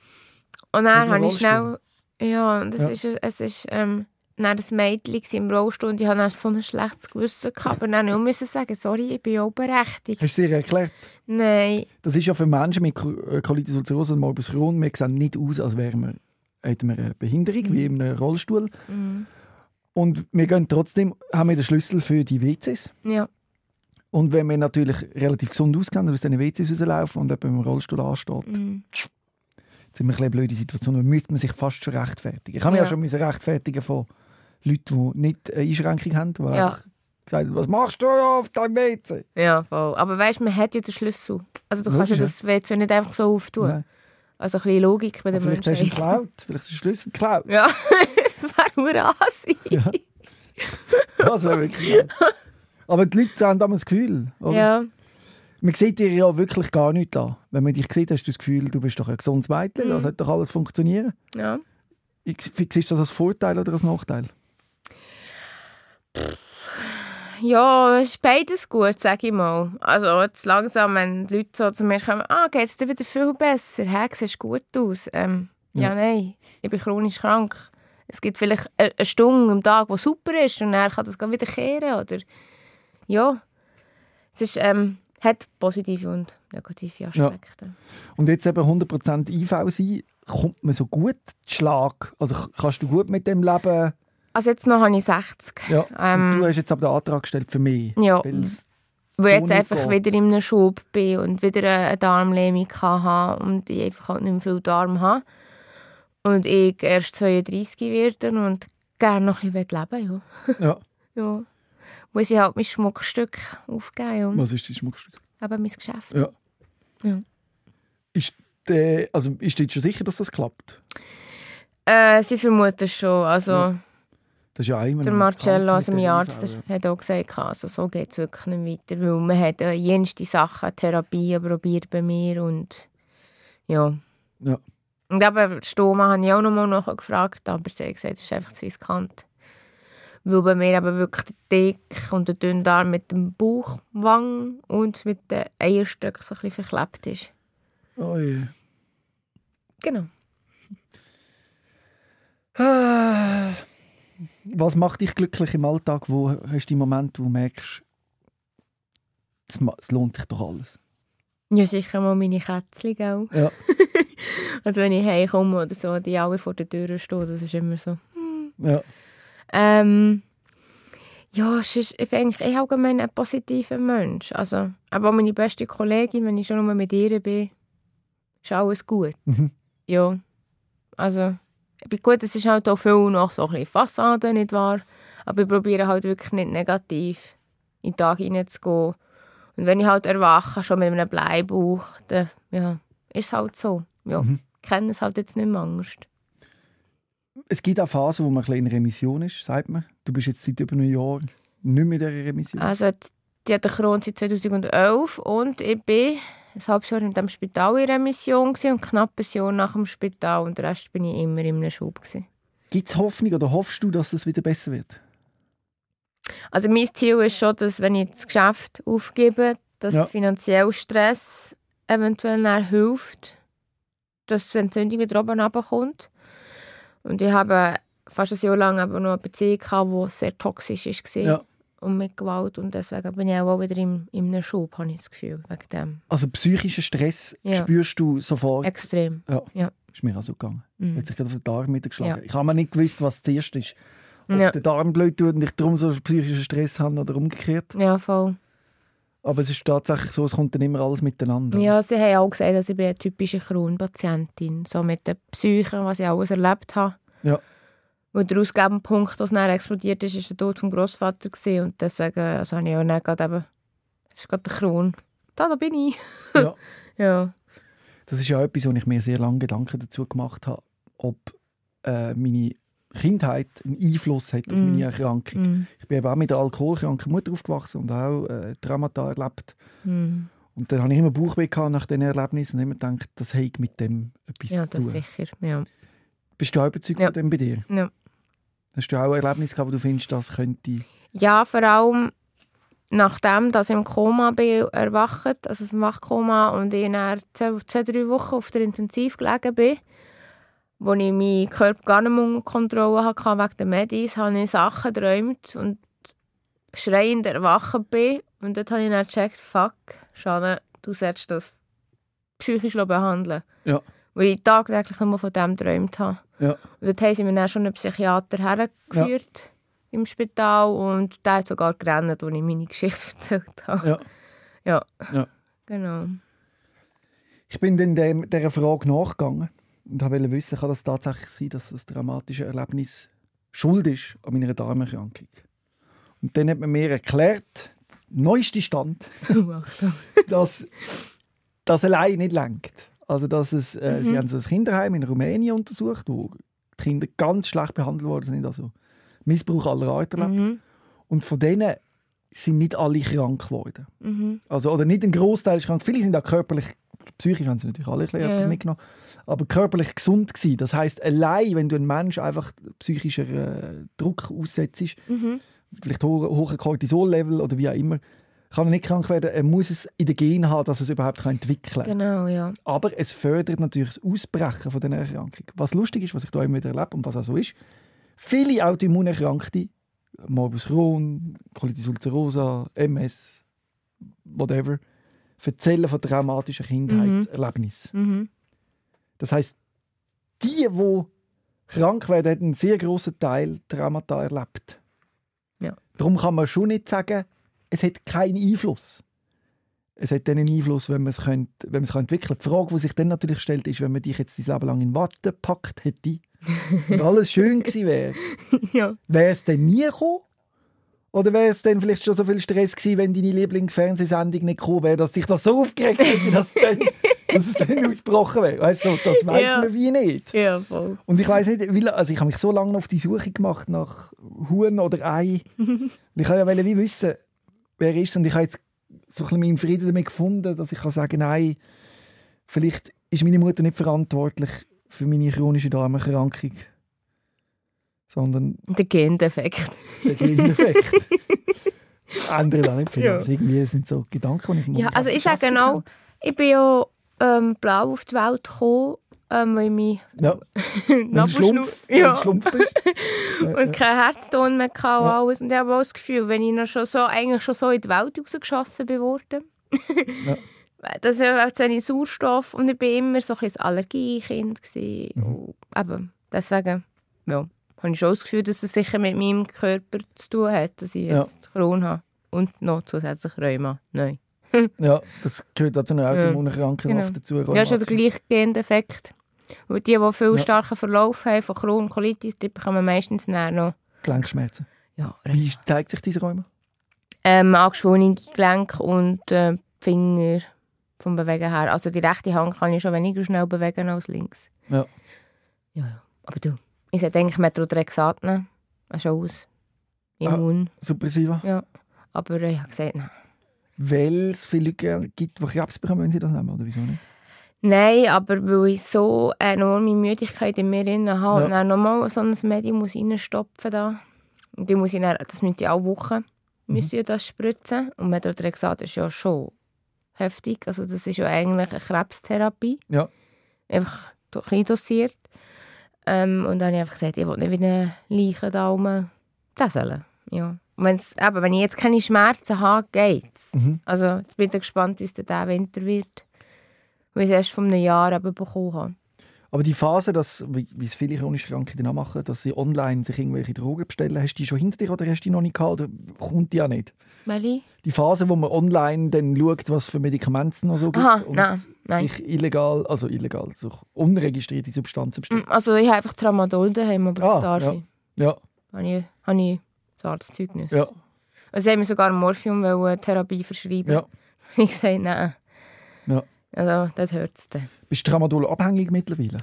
Und dann habe ich schnell... Ja, und das Ja. ist, es ist ähm, dann ein Mädchen im Rollstuhl und ich hatte so ein schlechtes Gewissen. Gehabt. Aber dann musste ich sagen, sorry, ich bin auch berechtigt. Hast du dir erklärt? Nein. Das ist ja für Menschen mit äh, Colitis ulcerosa und Morbus Crohn, wir sehen nicht aus, als wären wir, hätten wir eine Behinderung, wie in einem Rollstuhl. Mhm. Und wir gehen trotzdem, haben wir den Schlüssel für die WCs. Ja. Und wenn wir natürlich relativ gesund auskennen und aus diesen WCs rauslaufen und jemand im Rollstuhl ansteht, Mhm. sind wir in eine blöde Situation. Da müsste man sich fast schon rechtfertigen. Ich habe mich Ja. ja schon rechtfertigen von Leuten, die nicht eine Einschränkung haben. Die Ja. gesagt haben, was machst du auf deinem WC? Ja, voll. Aber weißt du, man hat ja den Schlüssel. Also du Logisch, kannst ja das WC nicht einfach so auftun. Nein. Also ein bisschen Logik bei den Vielleicht hast du ihn Menschen. geklaut. Vielleicht ist der Schlüssel geklaut. Ja, das wäre nur Asi. Ja. Das wäre wirklich geil. Aber die Leute haben damals das Gefühl. Oder? Ja. Man sieht dir ja wirklich gar nichts an. Wenn man dich sieht, hast du das Gefühl, du bist doch ein gesundes Mädchen. Mhm. Das sollte doch alles funktionieren. ja. Ich- Siehst du das als Vorteil oder als Nachteil? Ja, es ist beides gut, sage ich mal. Also jetzt langsam, wenn die Leute so zu mir kommen, ah, geht es dir wieder viel besser? Hä, siehst gut aus? Ähm, ja. Ja. nein, ich bin chronisch krank. Es gibt vielleicht eine eine Stunde am Tag, die super ist und dann kann das wieder kehren, oder? Ja, es ist, ähm, hat positive und negative Aspekte. Und jetzt eben 100% IV sein, kommt man so gut zu Schlag? Also kannst du gut mit dem leben? Also jetzt noch habe ich 60. Ja. Ähm, du hast jetzt aber den Antrag gestellt für mich. Ja, Weil ich so jetzt einfach geht. wieder in einem Schub bin und wieder eine Darmlähmung hatte und ich einfach halt nicht mehr viel Darm habe. Und ich erst 32 werde und gerne noch ein bisschen leben will. ja. Ja. Muss ich halt mein Schmuckstück aufgeben und Was ist das Schmuckstück? eben mein Geschäft. Ja. Ja. Ist, der, also ist dir schon sicher, dass das klappt? Äh, sie vermuten schon. Also, Ja. Das ist ja immer Der Marcello, also mein der Arzt, ja. hat auch gesagt, also so geht es wirklich nicht weiter, weil man hat äh, jenste Sachen, Therapien probiert bei mir und ja. Ja. Und eben, Stoma habe ich auch noch mal nachher gefragt, aber sie hat gesagt, das ist einfach zu riskant. Weil bei mir eben wirklich der Dick und der Dünndarm mit dem Bauchwang und mit den Eierstöcken so ein bisschen verklebt ist. Oh je. Genau. Ah. Was macht dich glücklich im Alltag? Wo hast du die Momente, wo du merkst, es lohnt sich doch alles? Ja, sicher mal meine Kätzchen, gell? Ja. Also wenn ich heimkomme oder so, die alle vor der Tür stehen, das ist immer so. Ja. Ähm, ja, sonst, ich bin eigentlich eh allgemein ein positiver Mensch. Also, aber auch meine beste Kollegin, wenn ich schon nur mit ihr bin, ist alles gut. Mhm. Ja, also, ich bin gut, es ist halt auch viel noch so ein bisschen Fassade, nicht wahr? Aber ich probiere halt wirklich nicht negativ in den Tag hineinzugehen. Und wenn ich halt erwache, schon mit einem Bleibuch, dann ja, ist es halt so. Ja, Mhm. ich kenne es halt jetzt nicht mehr anders. Es gibt auch Phasen, wo man ein bisschen in Remission ist, sagt man. Du bist jetzt seit über einem Jahr nicht mehr in dieser Remission. Also, die hat den Kron seit 2011 und ich bin ein halbes Jahr in dem Spital in Remission und knapp ein Jahr nach dem Spital und den Rest bin ich immer in einem Schub. Gibt es Hoffnung oder hoffst du, dass es wieder besser wird? Also mein Ziel ist schon, dass wenn ich das Geschäft aufgebe, dass Ja. der finanzielle Stress eventuell hilft, dass die Entzündung wieder oben runterkommt. Und ich habe fast ein Jahr lang aber noch eine Beziehung gehabt, die sehr toxisch war Ja. Und mit Gewalt und deswegen bin ich auch wieder im, in einem Schub, habe ich das Gefühl, wegen dem. Also psychischen Stress Ja. spürst du sofort. Extrem. Ist mir auch so gegangen. Mhm. Hat sich gerade auf den Darm niedergeschlagen. Ja. Ich habe mir nicht gewusst, was zuerst ist. Ob Ja. der Darm blöd tut und ich darum so psychischen Stress habe oder umgekehrt. Ja, voll. Aber es ist tatsächlich so, es kommt dann immer alles miteinander. Ja, sie haben auch gesagt, dass ich bin eine typische Kronpatientin so mit der Psyche, was ich alles erlebt habe. Ja. Und der ausgebende Punkt, als es dann explodiert ist, war der Tod vom Großvater Und deswegen also habe ich auch dann gerade eben, es ist gerade der Kron. Da, da bin ich. Ja. Ja. Das ist ja etwas, wo ich mir sehr lange Gedanken dazu gemacht habe, ob äh, meine Kindheit einen Einfluss hat auf Mhm. meine Erkrankung. Mm. Ich bin eben auch mit einer alkoholkranken Mutter aufgewachsen und auch äh, Traumata erlebt. Mm. Und dann habe ich immer Bauchweh gehabt nach diesen Erlebnissen und immer gedacht, das hat mit dem etwas Ja, zu das tun. sicher. Ja. Bist du auch überzeugt Ja. von dem bei dir? Ja. Hast du auch ein Erlebnis gehabt, wo du findest, das könnte... ja, vor allem nachdem dass ich im Koma bin erwacht, also im Wachkoma, und ich dann zwei, zwei, drei Wochen auf der Intensiv gelegen bin, wo ich meinen Körper gar nicht mehr unter Kontrolle hatte wegen der Medis, habe ich Sachen geträumt und schreiend erwacht bin. Und dort habe ich dann gecheckt, fuck, Schade, du solltest das psychisch behandeln. Ja. Weil ich tagtäglich nur von dem geträumt habe. Ja. Und dort haben sie mir dann schon einen Psychiater hergeführt im Spital und der hat sogar gerannt, als ich meine Geschichte erzählt habe. Ja. Ja. Ja. Genau. Ich bin dann dem, dieser Frage nachgegangen und wollte wissen, kann das tatsächlich sein, dass das dramatische Erlebnis schuld ist an meiner Darmerkrankung. Und dann hat man mir erklärt, neueste Stand, dass das allein nicht lenkt. Also, dass es, äh, Mhm. Sie haben so ein Kinderheim in Rumänien untersucht, wo die Kinder ganz schlecht behandelt worden sind, also Missbrauch aller Art erlebt. Mhm. Und von denen sind nicht alle krank geworden. Mhm. Also, oder nicht ein Großteil ist krank. Viele sind auch körperlich, psychisch haben sie natürlich alle ein bisschen Ja, etwas mitgenommen, aber körperlich gesund gewesen. Das heißt, allein, wenn du einen Mensch einfach psychischer äh, Druck aussetzt, Mhm. vielleicht ho hohen Cortisol-Level oder wie auch immer, kann er nicht krank werden. Er muss es in den Genen haben, dass er es überhaupt kann entwickeln kann. Genau, ja. Aber es fördert natürlich das Ausbrechen von dieser Erkrankung. Was lustig ist, was ich da immer wieder erlebe und was auch so ist, viele Autoimmunerkrankte, Morbus Crohn, Colitis ulcerosa, MS, whatever, erzählen von traumatischen Kindheitserlebnissen. Mhm. Das heißt, die, die krank werden, haben einen sehr grossen Teil Traumata erlebt. Ja. Darum kann man schon nicht sagen, es hat keinen Einfluss. Es hat dann einen Einfluss, wenn man es, könnte, wenn man es kann entwickeln kann. Die Frage, die sich dann natürlich stellt, ist, wenn man dich jetzt dein Leben lang in Watte gepackt hätte und alles schön gewesen wäre, ja. wäre es dann nie gekommen? Oder wäre es dann vielleicht schon so viel Stress gewesen, wenn deine Lieblingsfernsehsendung nicht gekommen wäre, dass sich das so aufgeregt hätte, dass dann dass es dann ausgebrochen wäre. Weißt du, das weiß Ja. man wie nicht. Ja, voll. Und ich weiß nicht, la- also ich habe mich so lange auf die Suche gemacht nach Huhn oder Ei. Ich wollte ja wie wissen, wer ist und ich habe jetzt so ein bisschen meinen Frieden damit gefunden, dass ich kann sagen nein, vielleicht ist meine Mutter nicht verantwortlich für meine chronische Darmerkrankung, sondern Der Gendefekt. der Gendefekt. Ändert auch nicht viel. Ja. irgendwie sind so Gedanken, die ich Ja, also ich sage genau, ich bin ja ähm, blau auf die Welt gekommen, ähm, weil ich Ja, wenn du Schlumpf, ja. Schlumpf und kein Herzton mehr hatte und Ja. alles. Und ich habe auch das Gefühl, wenn ich noch schon so, eigentlich schon so in die Welt rausgeschossen bin worden, Ja. das ja auch zu wenig Sauerstoff und ich war immer so ein bisschen Allergiekind. Mhm. Eben, deswegen, ja, habe ich schon das Gefühl, dass es sicher mit meinem Körper zu tun hat, dass ich Ja. jetzt Crohn habe. Und noch zusätzlich Rheuma. Nein. Ja, das gehört auch zu einer Autoimmunerkrankung Genau. oft dazu. Ja, schon der gleiche Gendefekt. Und die, die viel Ja. starken Verlauf haben von Crohn Colitis, die bekommen meistens dann noch Gelenkschmerzen. ja, Wie zeigt sich diese Räume? ähm, angeschwungene Gelenke und äh, Finger vom Bewegen her. Also die rechte Hand kann ich schon weniger schnell bewegen als links. Ja. Ja, ja. Aber du, ich sollte eigentlich Metrodrexat nehmen. Das ist aus. Immun. Suppressiva? Ja. Aber äh, ich habe gesagt, nein. Weil es viele Leute gibt, die Krebs bekommen, wenn sie das nehmen, oder wieso nicht? Nein, aber weil ich so enorme Müdigkeit in mir drin habe Ja. und dann nochmal so ein Medium muss reinstopfen da. Und die muss ich dann, das müsste ich alle Wochen Mhm. das spritzen. Und Methotrexat ist ja schon heftig. Also das ist ja eigentlich eine Krebstherapie. Ja. Einfach klein dosiert. Ähm, und dann habe ich einfach gesagt, ich will nicht wie eine Leiche da rum täseln. Ja. Wenn's, eben, wenn ich jetzt keine Schmerzen habe, geht's. Mhm. Also ich bin gespannt, wie es dann diesen Winter wird. Weil ich es erst vor einem Jahr eben bekommen habe. Aber die Phase, dass, wie wie es viele chronische Krankheiten auch machen, dass sie online sich irgendwelche Drogen bestellen, hast du die schon hinter dir oder hast du die noch nicht gehabt? Oder kommt die ja nicht? Welche? Die Phase, wo man online dann schaut, was für Medikamente es noch so gibt Aha, und nein, nein. sich illegal, also illegal, so unregistrierte Substanzen bestellt. Also ich habe einfach Tramadol daheim, aber Ah, das darf ja. ich. Ja, Habe ich, habe ich das Arztzeugnis. ja, Also sie haben mir sogar Morphium Therapie verschreiben. ja. Ich gesagt, nein. Ja. Also, das hört es dann. Bist du Tramadol abhängig mittlerweile?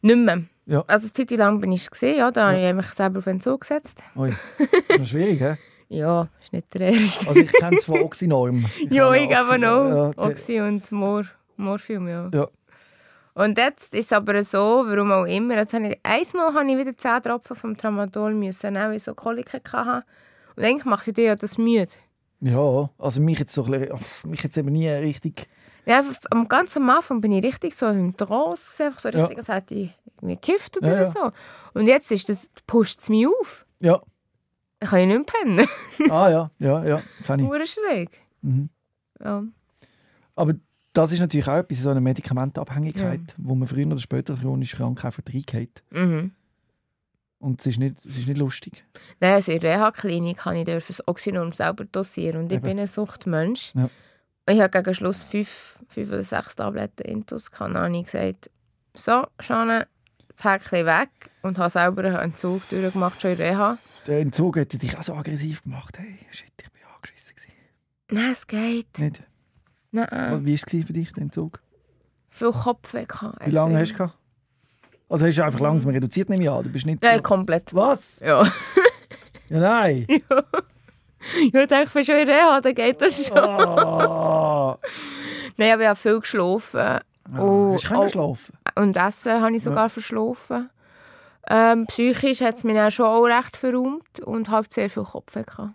Nicht mehr. Ja. Also eine Zeit lang bin ich es gesehen, ja, da habe ich mich selber auf Entzug gesetzt. Ui, das ist schwierig, hä? Ja, ist nicht der erste. Also ich kenne es von Oxynorm. ja, habe ich Oxy- noch. Ja, Oxy und Mor Morphium, ja. Ja. Und jetzt ist es aber so, warum auch immer. Jetzt habe ich, einmal habe ich wieder 10 Tropfen vom Tramadol müssen, nehmen, weil ich so Koliken hatte. Und eigentlich macht dir ja das müde. Ja, also mich jetzt so ein bisschen, mich jetzt eben nie richtig. Ja, am ganz am Anfang bin ich richtig so im Trance, gewesen, einfach so Ja. richtig, als hätte ich gekifft oder Ja, ja. so. Und jetzt ist das, pusht es mich auf. Ja, Ich kann ja nicht mehr pennen. ah ja, ja, ja, kann ich. Nur schräg. Mhm. Ja. Aber das ist natürlich auch etwas, so eine Medikamentenabhängigkeit, wo man früher oder später chronisch krank einfach reingeht. Mhm. Und es ist nicht, es ist nicht lustig. Nein, also in der Reha-Klinik kann ich das Oxynorm selber dosieren. Und ich Eben. bin ein Suchtmensch. Ja. Ich habe gegen Schluss fünf, fünf oder sechs Tabletten Intus habe ich gesagt, so, Schanne, Päckchen weg. Und habe selber einen Entzug durchgemacht, schon in Reha. Der Entzug hätte dich auch so aggressiv gemacht. Hey, shit, ich bin angeschissen. gewesen. Nein, es geht. Nicht? Nein, Wie war es für dich, der Entzug? viel Kopfweh gehabt. Wie lange hast du gehabt? Also hast du einfach langsam reduziert, nehme ich an. Du bist nicht... Ja, komplett. Was? Ja. Ja, nein. ich denke, ich bin schon in Reha, dann geht das schon. Ah. Nein, aber ich habe viel geschlafen. Oh, hast du oh. schlafen? Und Essen habe ich sogar verschlafen. Ähm, psychisch hat es mich dann schon auch recht verräumt und halt sehr viel Kopfweh gehabt.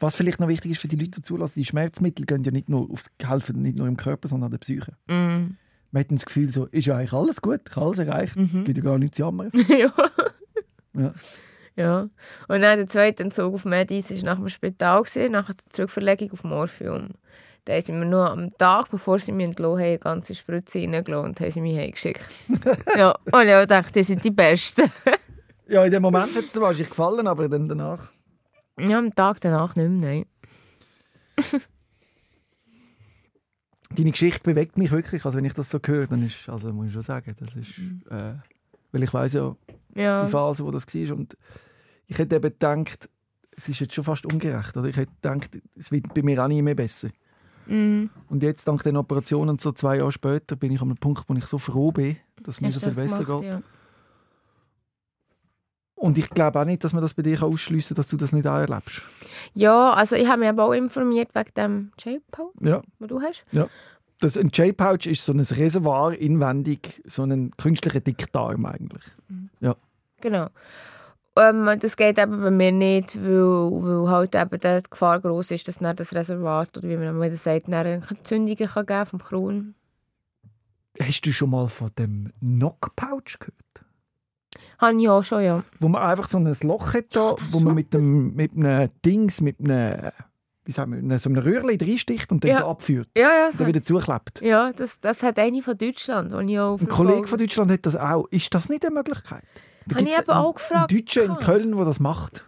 Was vielleicht noch wichtig ist für die Leute, die zulassen, die Schmerzmittel gehen ja nicht nur aufs helfen nicht nur im Körper, sondern an der Psyche. Mm. Man hat das Gefühl, so, ist ja eigentlich alles gut, ich habe alles erreicht, Mhm. gibt ja gar nichts zu jammern. ja. Ja. Ja. Und dann der zweite Entzug auf Medis war nach dem Spital, gewesen, nach der Zurückverlegung auf Morphium. Da sind wir nur am Tag, bevor sie mich entlassen haben, eine ganze Spritze reingelassen und haben sie mich heimgeschickt. ja, und ich dachte, die sind die Besten. Ja, in dem Moment hat es dir wahrscheinlich gefallen, aber dann danach... ja, am Tag danach nicht mehr, nein. Deine Geschichte bewegt mich wirklich, also wenn ich das so höre, dann ist, also muss ich schon sagen, das ist... Äh, weil ich weiß ja, Ja. die Phase, wo das war. Und ich hätte eben gedacht, es ist jetzt schon fast ungerecht. Oder? Ich hätte gedacht, es wird bei mir auch nie mehr besser. Mhm. Und jetzt, dank den Operationen, so zwei Jahre später, bin ich an einem Punkt, wo ich so froh bin, dass es mir so viel besser gemacht, geht. Ja. Und ich glaube auch nicht, dass man das bei dir ausschliessen kann, dass du das nicht auch erlebst. ja, also ich habe mich aber auch informiert wegen dem J-Pouch, Ja. den du hast. Das, ein J-Pouch ist so ein Reservoir inwendig, so ein künstlicher Dickdarm eigentlich. Genau. Ähm, das geht eben bei mir nicht, weil, weil halt eben die Gefahr groß ist, dass dann das Reservoir, oder wie man das sagt, dann Entzündungen kann geben vom Kron. Hast du schon mal von dem Knock-Pouch gehört? Habe ich auch schon, ja. Wo man einfach so ein Loch hat, da, wo man mit, dem, mit einem Dings, mit einem, wie sagen wir, so einem Röhrchen reinsticht und dann Ja. so abführt. Ja, ja, Und dann wieder zuklebt. ja das, das hat eine von Deutschland, ich auch Ein Kollege von Deutschland hat das auch. Ist das nicht eine Möglichkeit? Da Habe ich eben auch gefragt. Einen Deutschen in gehabt. Köln, der das macht.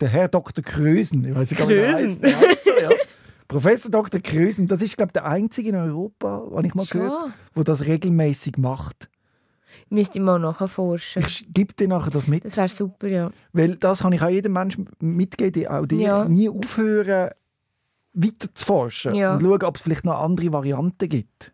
Der Herr Dr. Krösen. Ich weiß gar nicht, wie er. Der so, ja. Professor Dr. Krösen. Das ist, glaube ich, der einzige in Europa, den ich mal gehört Schon. der das regelmäßig macht. Müsste ich mal nachforschen. Ich gebe dir nachher das mit. Das wäre super, ja. Weil das kann ich auch jedem Menschen mitgeben, die auch dir Ja. nie aufhören, weiter zu forschen Ja. und schauen, ob es vielleicht noch andere Varianten gibt.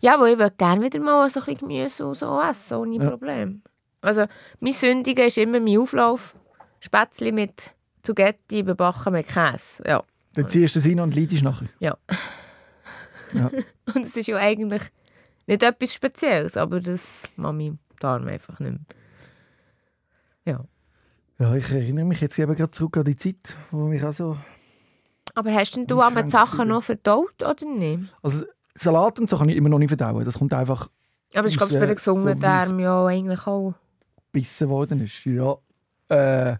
Ja, aber ich würde gerne wieder mal so ein bisschen Gemüse und so essen, ohne Ja. Problem. Also, mein Sündigen ist immer mein Auflauf. Spätzle mit Zugetti überbacken mit Käse. Ja. Dann ziehst du es rein und leidest nachher. Und es ist ja eigentlich nicht etwas Spezielles, aber das macht mein Darm einfach nicht mehr. Ja. Ja, ich erinnere mich jetzt eben gerade zurück an die Zeit, wo mich auch so... Aber hast denn du auch die Sachen noch verdaut oder nicht? Also Salat und so kann ich immer noch nicht verdauen. Das kommt einfach Aber glaube ich, Aus, bei äh, den gesungenen so Darm ja eigentlich auch. gebissen worden ist. Ja. Äh,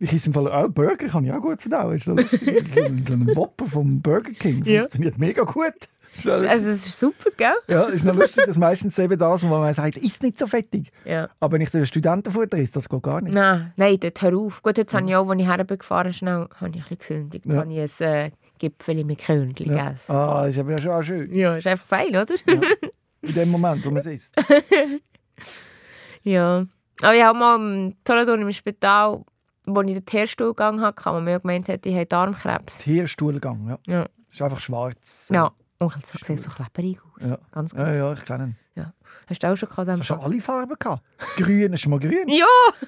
ich esse im Fall auch Burger, kann ich auch gut verdauen. Ist so, ein- so ein Whopper vom Burger King Ja. funktioniert mega gut. Ist Also, es ist super, gell? Ja, ist noch lustig, dass meistens eben das, wo man sagt, ist nicht so fettig. Ja. Aber wenn ich den Studentenfutter esse, das geht gar nicht. Nein, nein, dort hör auf. Gut, jetzt habe ich auch, als ich hergefahren schnell, habe ich ein bisschen gesündigt. Ja. habe ich ein äh, Gipfel mit Körnchen Ja. gegessen. Ah, ist aber schon auch schön. Ja, ist einfach fein, oder? In dem Moment, wo man es isst. Ja. Aber ich habe mal im Solothurn im Spital, wo ich den Tierstuhlgang hatte, wo man ja gemeint hat, ich habe Darmkrebs. Tierstuhlgang, ja. Ja. Ist einfach schwarz. Ja. Und ich so sieht so klebrig aus. Ja. Ganz gut. Ja, ja, ich kenne ihn. Hast du auch schon gehabt? Hast du alle Farben gehabt? Grün, hast du mal grün? Ja!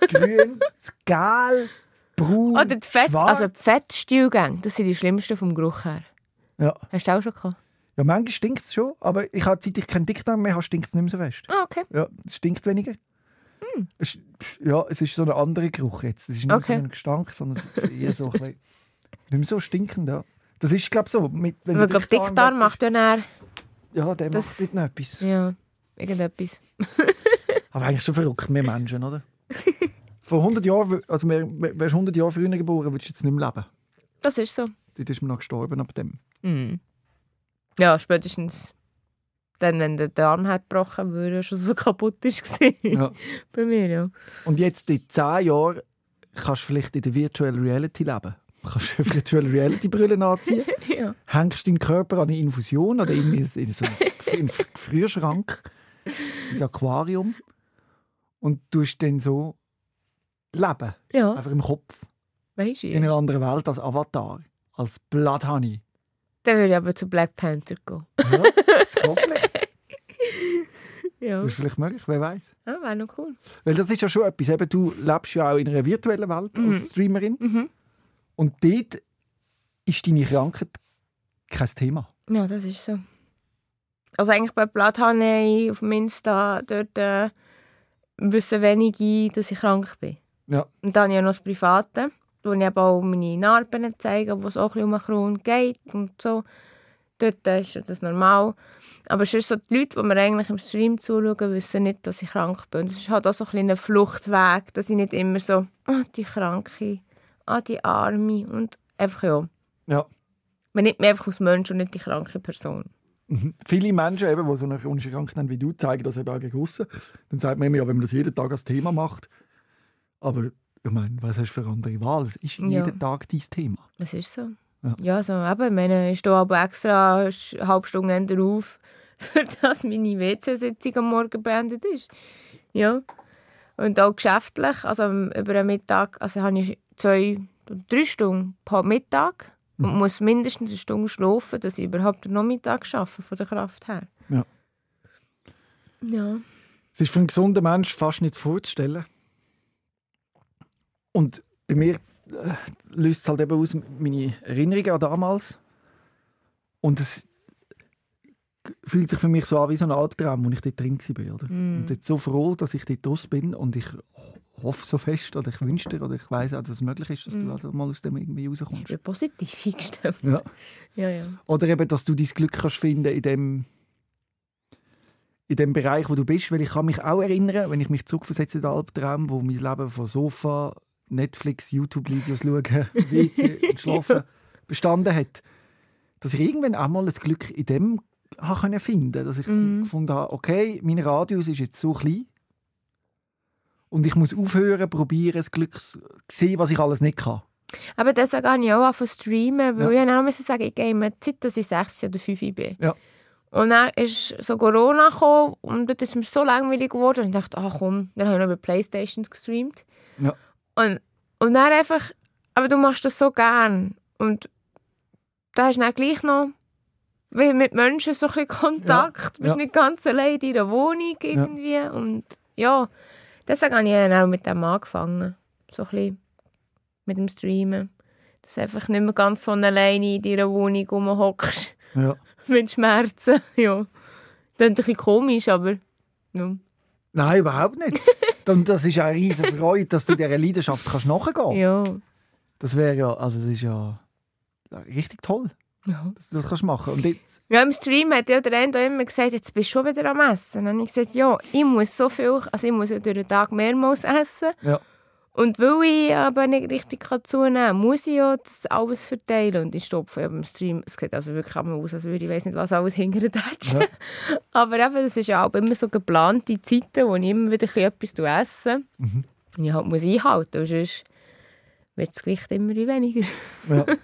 Grün, Gel, braun, Oder die Fett, schwarz. also die Fettstuhlgänge, das sind die schlimmsten vom Geruch her. Ja. Hast du auch schon gehabt? ja, manchmal stinkt es schon, aber ich habe, seit ich keinen Dickdarm mehr habe, stinkt es nicht mehr so fest. Ah, okay. Ja, es stinkt weniger. Hm. Es, ja, es ist so ein anderer Geruch jetzt. Es ist nicht Okay. so ein Gestank, sondern eher so ein bisschen, nicht mehr so stinkend. Ja. Das ist, glaube ich, so. Mit, wenn Aber glaube, Dickdarm macht ja ist- Ja, der das- macht dort noch etwas. ja, irgendetwas. Aber eigentlich schon verrückt, wir Menschen, oder? Vor 100 Jahren, also wär- wärst du 100 Jahre früher geboren, würdest du jetzt nicht mehr leben. Das ist so. Dort ist man noch gestorben ab dem. Mhm. Ja, spätestens dann, wenn der Darm hat gebrochen würde, er schon so kaputt ist. Ja. Bei mir, ja. Und jetzt in 10 Jahren kannst du vielleicht in der Virtual Reality leben. Du kannst eine Virtual Reality Brille anziehen, ja. hängst deinen Körper an eine Infusion oder irgendwie in so einen Gefrierschrank, ins Aquarium und tust dann so leben, Ja, einfach im Kopf, weißt du. in einer anderen Welt als Avatar, als Blood Honey. Dann würde ich aber zu Black Panther gehen. Ja, das. Ja, Das ist vielleicht möglich, wer weiß. ja wäre noch cool. Weil das ist ja schon etwas. Eben, du lebst ja auch in einer virtuellen Welt Mhm. als Streamerin. Mhm. Und dort ist deine Krankheit kein Thema. Ja, das ist so. Also eigentlich bei Bloodhoney auf dem Insta, dort äh, wissen wenige, dass ich krank bin. Ja. Und dann habe ich ja noch das Private, wo ich eben auch meine Narben zeige, wo es auch ein bisschen um den Kron geht und so. Dort äh, ist das normal. Aber es ist so, die Leute, die mir eigentlich im Stream zuschauen, wissen nicht, dass ich krank bin. Und es ist halt auch so ein bisschen ein Fluchtweg, dass ich nicht immer so, ah, die Kranke, ah, die Arme und einfach ja. Ja. Man nimmt mich einfach als Mensch und nicht die kranke Person. Viele Menschen, eben, die so eine chronische Krankheit haben wie du, zeigen das eben auch gegen aussen. Dann sagt man immer, ja, wenn man das jeden Tag als Thema macht. Aber ich meine, was hast du für eine andere Wahl? Es ist Ja. jeden Tag dein Thema. Das ist so. Ja. Ja, so, eben, ich meine, ich stehe aber extra eine halbe Stunde eher auf, für dass meine WC-Sitzung am Morgen beendet ist. Ja. Und auch geschäftlich, also über den Mittag, also habe ich zwei, drei Stunden pro Mittag Und muss mindestens eine Stunde schlafen, dass ich überhaupt den Nachmittag schaffe, von der Kraft her. Ja. Ja. Es ist für einen gesunden Menschen fast nicht vorzustellen. Und bei mir äh, löst es halt eben aus meine Erinnerungen an damals. Und es fühlt sich für mich so an wie so ein Albtraum, wo ich dort drin war. Oder? Mm. Und jetzt so froh, dass ich dort raus bin und ich hoffe so fest oder ich wünsche dir oder ich weiß auch, dass es möglich ist, dass du halt mal aus dem irgendwie Ich rauskommst. bin positiv eingestellt. Ja. Ja, ja. Oder eben, dass du dein Glück kannst finden in dem, in dem Bereich, wo du bist. Weil ich kann mich auch erinnern, wenn ich mich zurückversetze in den Albtraum, wo mein Leben von Sofa, Netflix, YouTube-Videos schauen, WC und Schlafen bestanden hat, dass ich irgendwann auch mal das Glück in dem habe können finden dass ich Mhm. gefunden habe, okay, mein Radius ist jetzt so klein und ich muss aufhören, probieren, das Glück zu sehen, was ich alles nicht kann. Aber deswegen habe ich auch angefangen zu streamen, weil Ja. ich dann auch musste sagen, ich gehe mir Zeit, dass ich 6 oder 5 bin. Ja. Und dann ist so Corona gekommen und dort ist mir so langweilig geworden und ich dachte, ach komm, dann habe ich noch über Playstation gestreamt. Ja. Und, und dann einfach, aber du machst das so gern und da hast du dann gleich noch mit Menschen so ein bisschen Kontakt. Du bist Ja. nicht ganz allein in deiner Wohnung irgendwie. Und ja, deswegen habe ich dann auch mit dem angefangen. So ein bisschen mit dem Streamen. Dass du einfach nicht mehr ganz so alleine in deiner Wohnung rumhockst. Ja. mit Schmerzen. Ja. Das ist ein bisschen komisch, aber ja. Nein, überhaupt nicht. Und das ist eine riesige Freude, dass du dieser Leidenschaft kannst nachgehen kannst. ja. Das wäre ja, also das ist ja richtig toll, ja. du das kannst machen. Und jetzt, Ja, im Stream hat ja der Endo immer gesagt, jetzt bist du schon wieder am Essen. Und dann habe ich gesagt, ja, ich muss so viel, also ich muss ja durch den Tag mehrmals essen. Ja. Und weil ich aber nicht richtig kann zunehmen kann, muss ich ja das alles verteilen. Und ich stopfe ja beim Stream, es sieht also wirklich einmal aus, als würde ich weiß nicht was alles hingern Ja. Aber eben, das ist ja auch immer so geplante Zeiten, wo ich immer wieder etwas esse. Mhm. Und ich halt muss einhalten, sonst wird das Gewicht immer weniger. ja.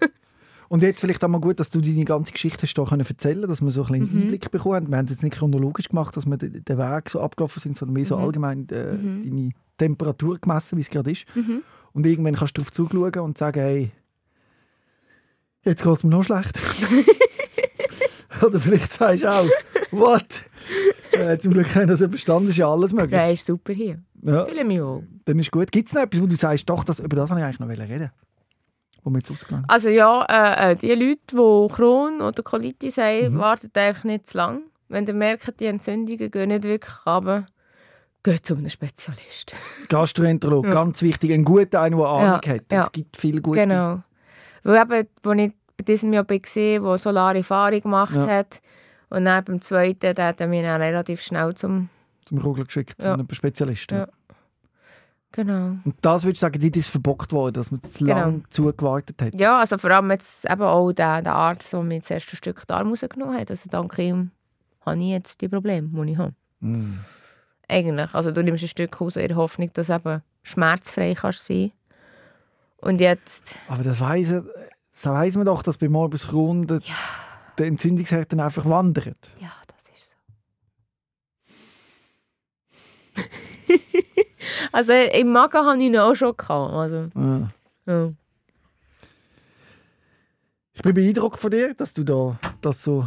Und jetzt vielleicht auch mal gut, dass du deine ganze Geschichte hast können erzählen dass wir so ein bisschen einen Mhm. Einblick bekommen haben. Wir haben es jetzt nicht chronologisch gemacht, dass wir den Weg so abgelaufen sind, sondern mehr so Mhm. allgemein äh, Mhm. deine Temperatur gemessen, wie es gerade ist. Mhm. Und irgendwann kannst du darauf zuschauen und sagen, hey, jetzt geht es mir noch schlecht. Oder vielleicht sagst du auch, what? Äh, zum Glück haben wir das überstanden, ist ja alles möglich. Ja, ist super hier. Ja, Fühle mich auch. dann ist gut. Gibt es noch etwas, wo du sagst, doch, das, über das wollte ich eigentlich noch reden wo wir jetzt ausgegangen Also ja, äh, äh, die Leute, die Crohn oder Colitis haben, Mhm. warten einfach nicht zu lang. Wenn ihr merkt, die Entzündungen gehen nicht wirklich runter, geht zu einem Spezialist. Gastroenterologe, Ja. ganz wichtig. Ein guter, einer, der Ahnung Ja, hat. ja. Es gibt viele gute. Genau. Weil eben, als ich bei diesem Jahr war, der Solare Erfahrung gemacht hat, und dann beim zweiten, der hat er mich dann relativ schnell zum... Zum Rogler geschickt, zu einem Spezialisten. Ja. Genau. Und das würdest du sagen, die ist verbockt worden, dass man zu Genau. lange zugewartet hat. Ja, also vor allem jetzt eben auch der, der Arzt, der mir das erste Stück Darm rausgenommen hat. Also dank ihm habe ich jetzt die Probleme, die ich habe. Mm. Eigentlich. Also du nimmst ein Stück raus in der Hoffnung, dass du eben schmerzfrei kannst sein. Und jetzt, Aber das weiss, das weiss man doch, dass bei Morbus Crohn der, der Entzündungsherd dann einfach wandert. ja, das ist so. Also im Magen hatte ich ihn auch schon. Gehabt. Also, Ja. ja. Ich bin beeindruckt von dir, dass du da das so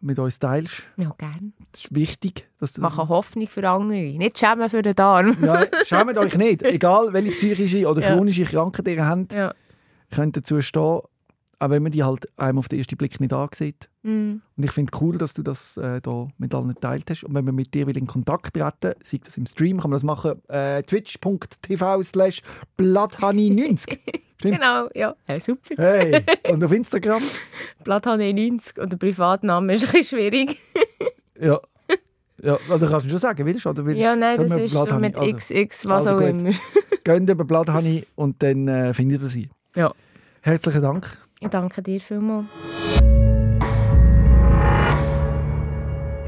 mit uns teilst. ja, gern. Das ist wichtig. Dass du das Machen Hoffnung für andere. Nicht schämen für den Darm. Ja, schämt euch nicht. Egal, welche psychische oder Ja. chronische Krankheit ihr habt, Ja. könnt dazu stehen, auch wenn man die halt einem auf den ersten Blick nicht ansieht. Mm. Und ich finde cool, dass du das äh, da mit allen geteilt hast. Und wenn man mit dir will in Kontakt treten sei das im Stream, kann man das machen. Äh, twitch.tv slash bloodhoney90. Stimmt? Genau, ja. ja. Super. Hey, und auf Instagram? Blatthanne 90 und der Privatname ist ein bisschen schwierig. Ja. Ja, oder kannst du schon sagen, willst du? Oder willst, Ja, nein, das ist so Bloodhoney- mit also, XX, was also auch gut. immer. Geht über Bloodhoney und dann äh, findet ihr sie. Ja. Herzlichen Dank. Ich danke dir vielmals.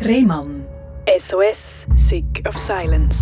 Rehmann. SOS, Sick of Silence.